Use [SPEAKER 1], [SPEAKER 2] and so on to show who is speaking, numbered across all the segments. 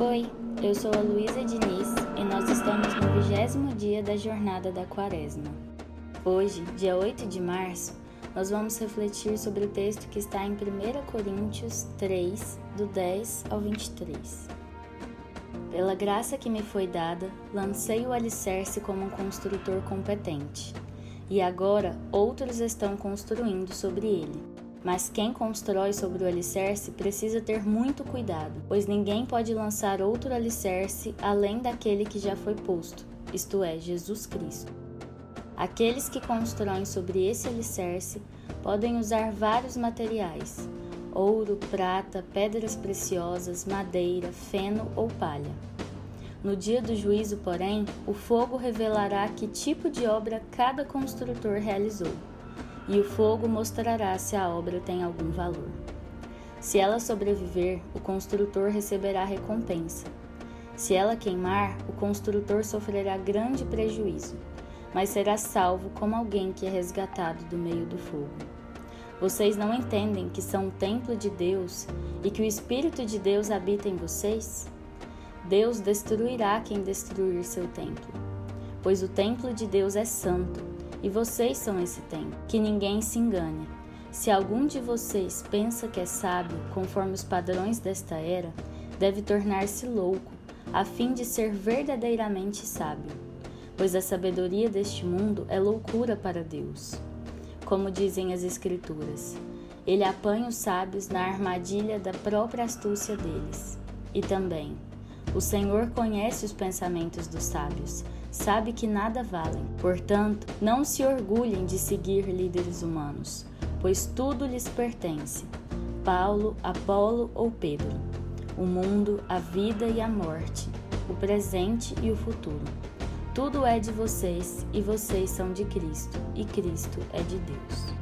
[SPEAKER 1] Oi, eu sou a Luísa Diniz e nós estamos no vigésimo dia da jornada da Quaresma. Hoje, dia 8 de março, nós vamos refletir sobre o texto que está em 1 Coríntios 3, do 10 ao 23. Pela graça que me foi dada, lancei o alicerce como um construtor competente, e agora outros estão construindo sobre ele. Mas quem constrói sobre o alicerce precisa ter muito cuidado, pois ninguém pode lançar outro alicerce além daquele que já foi posto, isto é, Jesus Cristo. Aqueles que constroem sobre esse alicerce podem usar vários materiais: ouro, prata, pedras preciosas, madeira, feno ou palha. No dia do juízo, porém, o fogo revelará que tipo de obra cada construtor realizou e o fogo mostrará se a obra tem algum valor. Se ela sobreviver, o construtor receberá recompensa. Se ela queimar, o construtor sofrerá grande prejuízo, mas será salvo como alguém que é resgatado do meio do fogo. Vocês não entendem que são o templo de Deus e que o Espírito de Deus habita em vocês? Deus destruirá quem destruir seu templo, pois o templo de Deus é santo e vocês são esse tempo. Que ninguém se engane. Se algum de vocês pensa que é sábio, conforme os padrões desta era, deve tornar-se louco, a fim de ser verdadeiramente sábio. Pois a sabedoria deste mundo é loucura para Deus. Como dizem as Escrituras, ele apanha os sábios na armadilha da própria astúcia deles. E também, o Senhor conhece os pensamentos dos sábios, sabe que nada valem. Portanto, não se orgulhem de seguir líderes humanos, pois tudo lhes pertence. Paulo, Apolo ou Pedro. O mundo, a vida e a morte, o presente e o futuro. Tudo é de vocês e vocês são de Cristo, e Cristo é de Deus.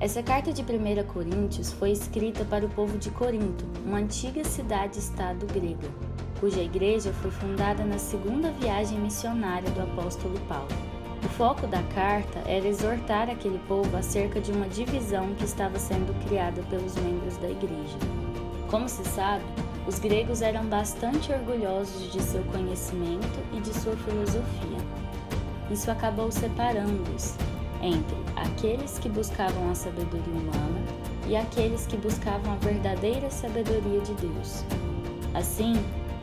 [SPEAKER 1] Essa carta de 1 Coríntios foi escrita para o povo de Corinto, uma antiga cidade-estado grega cuja igreja foi fundada na segunda viagem missionária do apóstolo Paulo. O foco da carta era exortar aquele povo acerca de uma divisão que estava sendo criada pelos membros da igreja. Como se sabe, os gregos eram bastante orgulhosos de seu conhecimento e de sua filosofia. Isso acabou separando-os entre aqueles que buscavam a sabedoria humana e aqueles que buscavam a verdadeira sabedoria de Deus. Assim,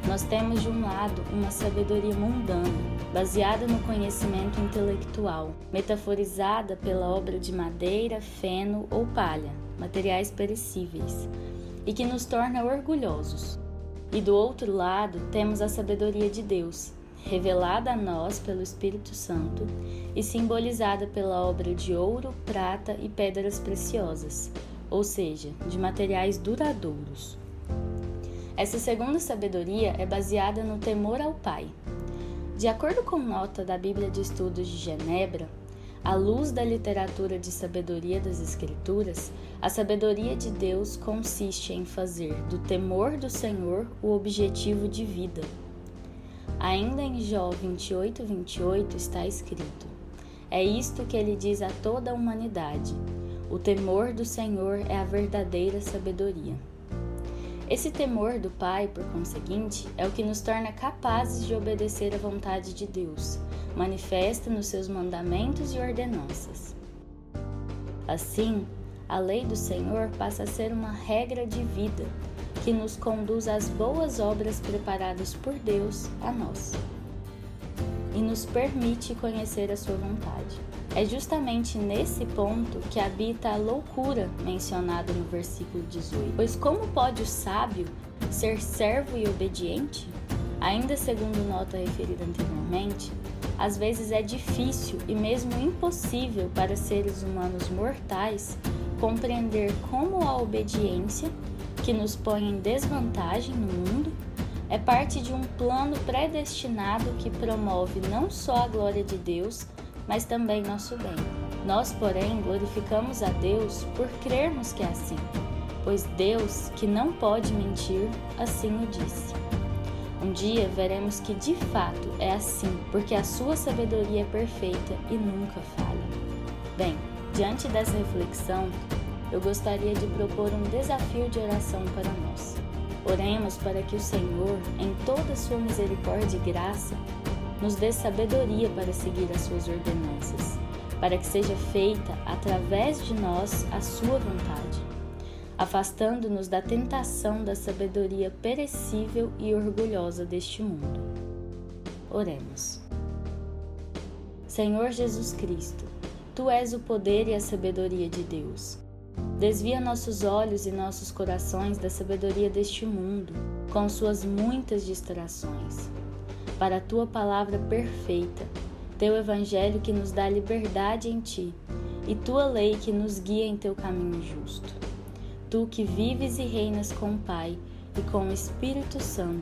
[SPEAKER 1] nós temos de um lado uma sabedoria mundana, baseada no conhecimento intelectual, metaforizada pela obra de madeira, feno ou palha, materiais perecíveis, e que nos torna orgulhosos. E do outro lado, temos a sabedoria de Deus, revelada a nós pelo Espírito Santo e simbolizada pela obra de ouro, prata e pedras preciosas, ou seja, de materiais duradouros. Essa segunda sabedoria é baseada no temor ao Pai. De acordo com nota da Bíblia de Estudos de Genebra, à luz da literatura de sabedoria das Escrituras, a sabedoria de Deus consiste em fazer do temor do Senhor o objetivo de vida. Ainda em Jó 28, 28 está escrito: É isto que ele diz a toda a humanidade: o temor do Senhor é a verdadeira sabedoria. Esse temor do Pai, por conseguinte, é o que nos torna capazes de obedecer à vontade de Deus, manifesta nos seus mandamentos e ordenanças. Assim, a lei do Senhor passa a ser uma regra de vida que nos conduz às boas obras preparadas por Deus a nós e nos permite conhecer a Sua vontade. É justamente nesse ponto que habita a loucura mencionada no versículo 18. Pois como pode o sábio ser servo e obediente? Ainda segundo nota referida anteriormente, às vezes é difícil e mesmo impossível para seres humanos mortais compreender como a obediência, que nos põe em desvantagem no mundo, é parte de um plano predestinado que promove não só a glória de Deus, mas também nosso bem. Nós, porém, glorificamos a Deus por crermos que é assim, pois Deus, que não pode mentir, assim o disse. Um dia veremos que de fato é assim, porque a sua sabedoria é perfeita e nunca falha. Bem, diante dessa reflexão, eu gostaria de propor um desafio de oração para nós. Oremos para que o Senhor, em toda sua misericórdia e graça, nos dê sabedoria para seguir as suas ordenanças, para que seja feita através de nós a sua vontade, afastando-nos da tentação da sabedoria perecível e orgulhosa deste mundo. Oremos. Senhor Jesus Cristo, tu és o poder e a sabedoria de Deus. Desvia nossos olhos e nossos corações da sabedoria deste mundo, com suas muitas distrações para a tua palavra perfeita, teu evangelho que nos dá liberdade em ti e tua lei que nos guia em teu caminho justo. Tu que vives e reinas com o Pai e com o Espírito Santo,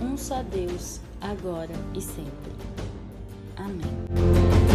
[SPEAKER 1] um só Deus, agora e sempre. Amém.